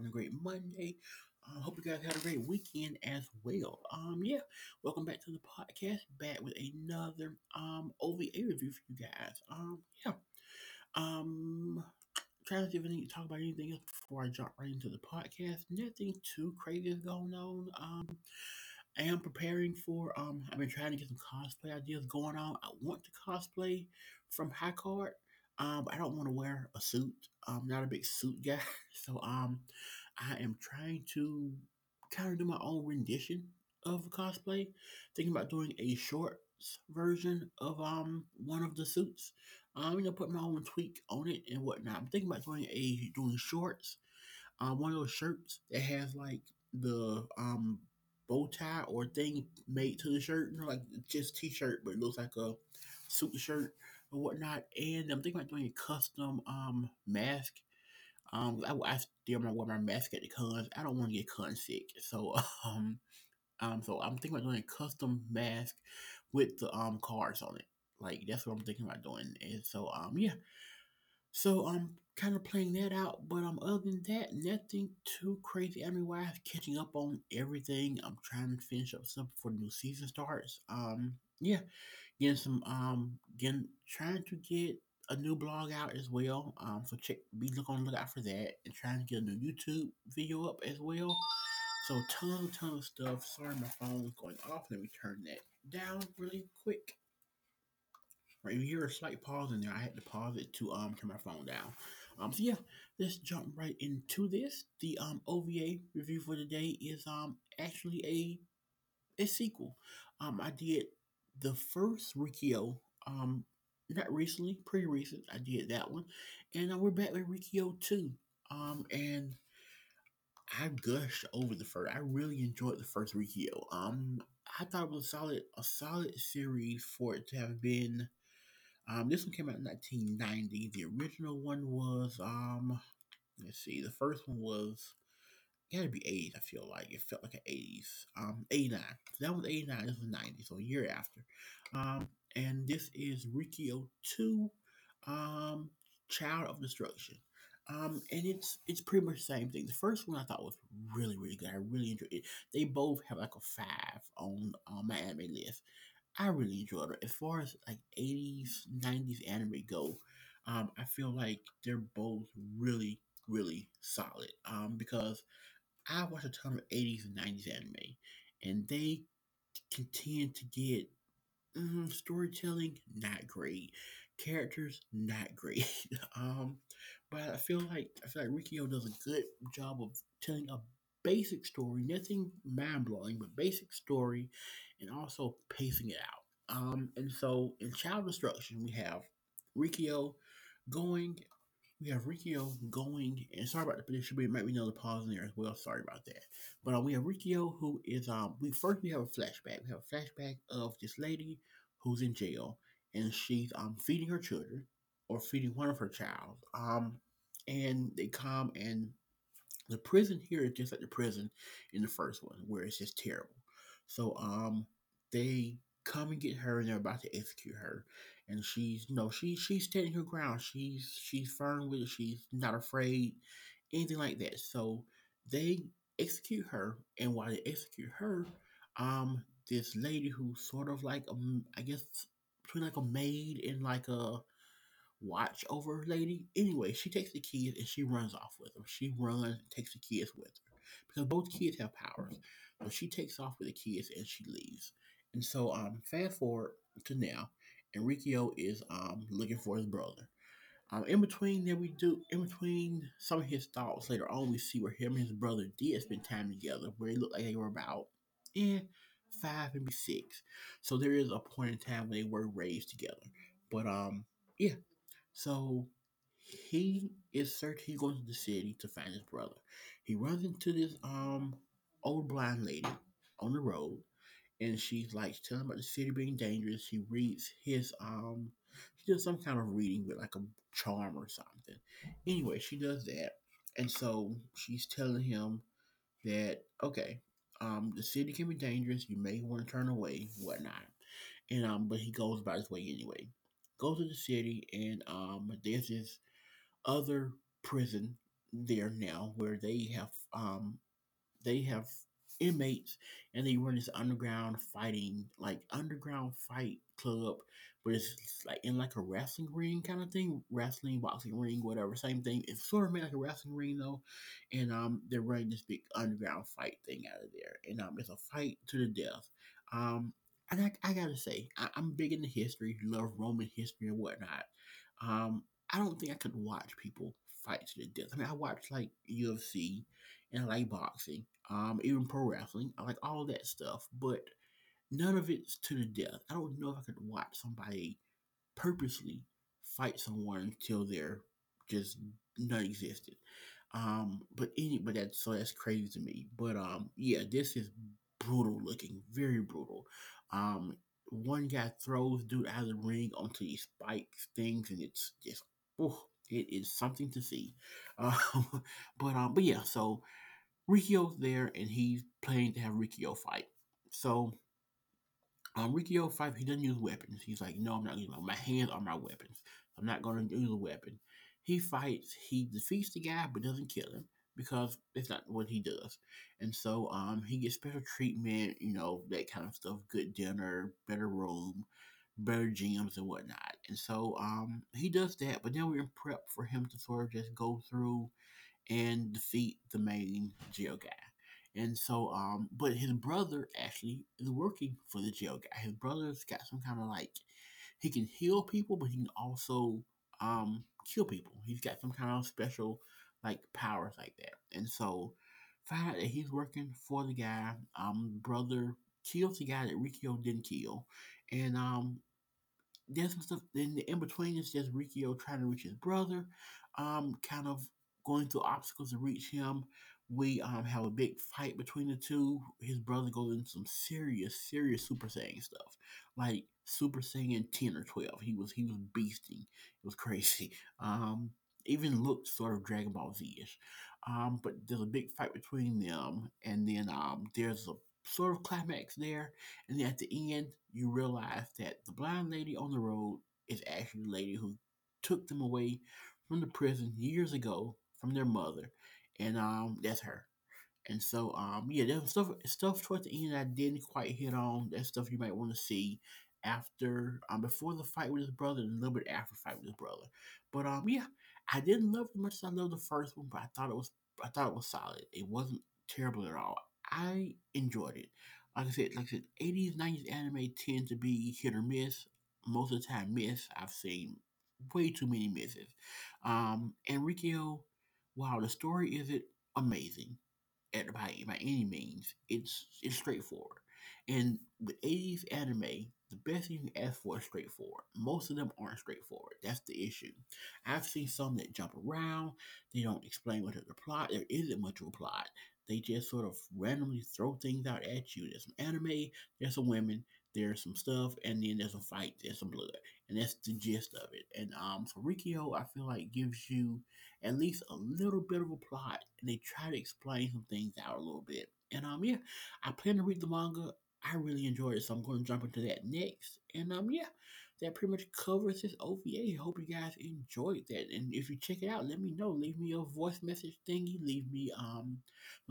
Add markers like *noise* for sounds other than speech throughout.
having a great Monday. Uh, hope you guys had a great weekend as well. Um, yeah, welcome back to the podcast. Back with another um OVA review for you guys. Um, yeah. Um, trying to see if I need to talk about anything else before I jump right into the podcast. Nothing too crazy is going on. Um, I am preparing for. Um, I've been trying to get some cosplay ideas going on. I want to cosplay from High Card. Um, I don't want to wear a suit. I'm not a big suit guy, *laughs* so um, I am trying to kind of do my own rendition of cosplay. Thinking about doing a shorts version of um one of the suits. I'm gonna put my own tweak on it and whatnot. I'm thinking about doing a doing shorts. Um, one of those shirts that has like the um bow tie or thing made to the shirt, you know, like just t-shirt, but it looks like a suit shirt whatnot. And I'm thinking about doing a custom um mask. Um, I, I still wear my mask at the cons. I don't want to get con sick, so *laughs* um, um, so I'm thinking about doing a custom mask with the um cards on it. Like that's what I'm thinking about doing. And so um, yeah. So I'm kind of playing that out, but um, other than that, nothing too crazy anime wise. Catching up on everything. I'm trying to finish up stuff before the new season starts. Um, yeah, getting some um, getting trying to get a new blog out as well. Um, so check, be look on the lookout for that, and trying to get a new YouTube video up as well. So ton, ton of stuff. Sorry, my phone's going off. Let me turn that down really quick. Right, you hear a slight pause in there. I had to pause it to um turn my phone down. Um, so yeah, let's jump right into this. The um OVA review for today is um actually a a sequel. Um, I did the first Riki-Oh um not recently, pretty recent. I did that one, and uh, we're back with Riki-Oh two. Um, and I gushed over the first. I really enjoyed the first Riki-Oh. Um, I thought it was a solid, a solid series for it to have been. Um, this one came out in 1990. The original one was um, let's see, the first one was gotta be 80s. I feel like it felt like an 80s. Um, 89. So that was 89. This was 90. So a year after. Um, and this is Riki-Oh 2, um, Child of Destruction. Um, and it's it's pretty much the same thing. The first one I thought was really really good. I really enjoyed it. They both have like a five on on my anime list. I really enjoyed it. As far as like eighties, nineties anime go, um, I feel like they're both really really solid. Um, because I watch a ton of eighties and nineties anime, and they continue to get mm, storytelling not great, characters not *laughs* great. um, but I feel like I feel like Riki-Oh does a good job of telling a basic story, nothing mind blowing, but basic story, and also pacing it out. Um, and so in Child Destruction, we have Riki-Oh going. We have Riki-Oh going, and sorry about the there should be might be another pause in there as well. Sorry about that. But uh, we have Riki-Oh who is um we first we have a flashback. We have a flashback of this lady who's in jail and she's um feeding her children or feeding one of her child. Um and they come and the prison here is just like the prison in the first one where it's just terrible. So um they come and get her and they're about to execute her. And she's you know, she she's standing her ground. She's she's firm with it, she's not afraid, anything like that. So they execute her and while they execute her, um this lady who's sort of like a, I guess between like a maid and like a watch over lady. Anyway, she takes the kids and she runs off with them. She runs and takes the kids with her because both kids have powers. So she takes off with the kids and she leaves. And so, um, fast forward to now, Riki-Oh is um looking for his brother. Um, in between there, we do in between some of his thoughts later on, we see where him and his brother did spend time together, where it looked like they were about eh five, maybe six. So there is a point in time when they were raised together. But um, yeah. So he is searching. He goes to the city to find his brother. He runs into this um old blind lady on the road, and she's like telling about the city being dangerous. She reads his um. She does some kind of reading with like a charm or something. Anyway, she does that, and so she's telling him that okay, um, the city can be dangerous. You may want to turn away, whatnot. And um, but he goes about his way anyway. Goes to the city, and um, there's this other prison there now where they have um they have inmates and they run this underground fighting like underground fight club but it's like in like a wrestling ring kind of thing wrestling boxing ring whatever same thing. It's sort of made like a wrestling ring though and um they're running this big underground fight thing out of there and um it's a fight to the death. Um and I, I gotta say I, i'm big into history love roman history and whatnot um i don't think i could watch people fight to the death i mean i watch like ufc and I like boxing, um, even pro wrestling. I like all that stuff, but none of it's to the death. I don't know if I could watch somebody purposely fight someone until they're just non-existent. Um, but any, but that's so that's crazy to me. But um, yeah, this is brutal looking, very brutal. Um, one guy throws dude out of the ring onto these spikes things, and it's just, oh, it is something to see. *laughs* Um, but um, but yeah, so Riki-Oh's there and he's planning to have Riki-Oh fight. So um, Riki-Oh fight, he doesn't use weapons. He's like, no, I'm not using my hands are my weapons. I'm not going to use a weapon. He fights, he defeats the guy, but doesn't kill him because it's not what he does. And so um, he gets special treatment, you know, that kind of stuff, good dinner, better room, better gyms and whatnot. And so um, he does that, but then we're in prep for him to sort of just go through and defeat the main jail guy. And so, um, but his brother actually is working for the jail guy. His brother's got some kind of like, he can heal people, but he can also um, kill people. He's got some kind of special like powers like that. And so, find out that he's working for the guy. Um, brother kills the guy that Riki-Oh didn't kill, and um, there's some stuff in the in between. It's just Riki-Oh trying to reach his brother, um, kind of going through obstacles to reach him. We um, have a big fight between the two. His brother goes into some serious, serious Super Saiyan stuff, like Super Saiyan ten or twelve. He was he was beasting. It was crazy. *laughs* Um, even looked sort of Dragon Ball Z ish. Um, but there's a big fight between them, and then um, there's a sort of climax there, and then at the end you realize that the blind lady on the road is actually the lady who took them away from the prison years ago from their mother, and um, that's her. And so, um, yeah, there's stuff stuff towards the end I didn't quite hit on. That stuff you might want to see after, um, before the fight with his brother, and a little bit after fight with his brother. But um, yeah, I didn't love it as much as I loved the first one, but I thought it was I thought it was solid. It wasn't terrible at all. I enjoyed it. Like I said, like I said, 80s, 90s anime tend to be hit or miss. Most of the time, miss. I've seen way too many misses. Um, Enrico wow, the story isn't amazing at by, by any means. It's it's straightforward. And with 80s anime, the best thing you can ask for is straightforward. Most of them aren't straightforward. That's the issue. I've seen some that jump around. They don't explain what the plot. There isn't much of a plot. They just sort of randomly throw things out at you. There's some anime, there's some women, there's some stuff, and then there's some fight, there's some blood. And that's the gist of it. And um so Riki-Oh I feel like gives you at least a little bit of a plot, and they try to explain some things out a little bit. And um, yeah, I plan to read the manga. I really enjoyed it, so I'm going to jump into that next. And um, yeah, that pretty much covers this OVA. Hope you guys enjoyed that. And if you check it out, let me know. Leave me a voice message thingy. Leave me um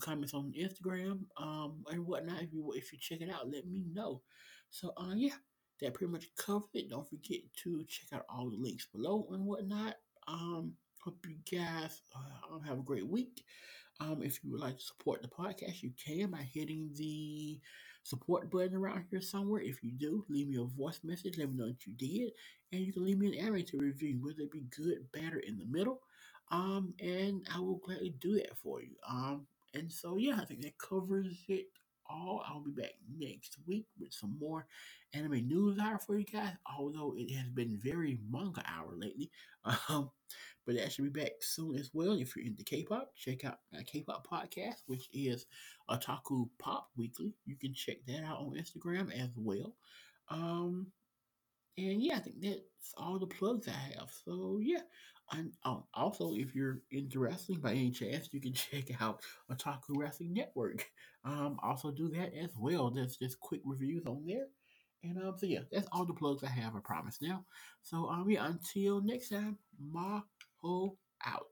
comments on Instagram um and whatnot. If you if you check it out, let me know. So uh yeah, that pretty much covers it. Don't forget to check out all the links below and whatnot. Um Hope you guys uh, have a great week. Um, if you would like to support the podcast, you can by hitting the support button around here somewhere. If you do, leave me a voice message. Let me know that you did. And you can leave me an animated review, whether it be good, bad, or in the middle. Um, and I will gladly do that for you. Um, and so yeah, I think that covers it all. I'll be back next week with some more anime news hour for you guys. Although it has been very manga hour lately. *laughs* Um, but that should be back soon as well. If you're into K-pop, check out my K-pop podcast, which is Otaku Pop Weekly. You can check that out on Instagram as well. Um, and yeah, I think that's all the plugs I have. So yeah. And um, also, if you're into wrestling by any chance, you can *laughs* check out Otaku Wrestling Network. Um, also do that as well. There's just quick reviews on there. And um, so yeah, that's all the plugs I have. I promise now. So um, yeah, until next time, Maho out.